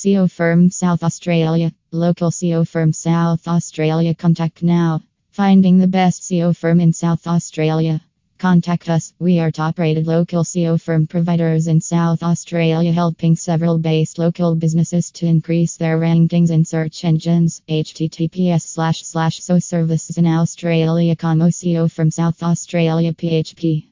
SEO firm South Australia. Local SEO firm South Australia. Contact now. Finding the best SEO firm in South Australia. Contact us. We are top rated local SEO firm providers in South Australia, helping several based local businesses to increase their rankings in search engines. https slash slash so services in Australia. Como SEO from South Australia PHP.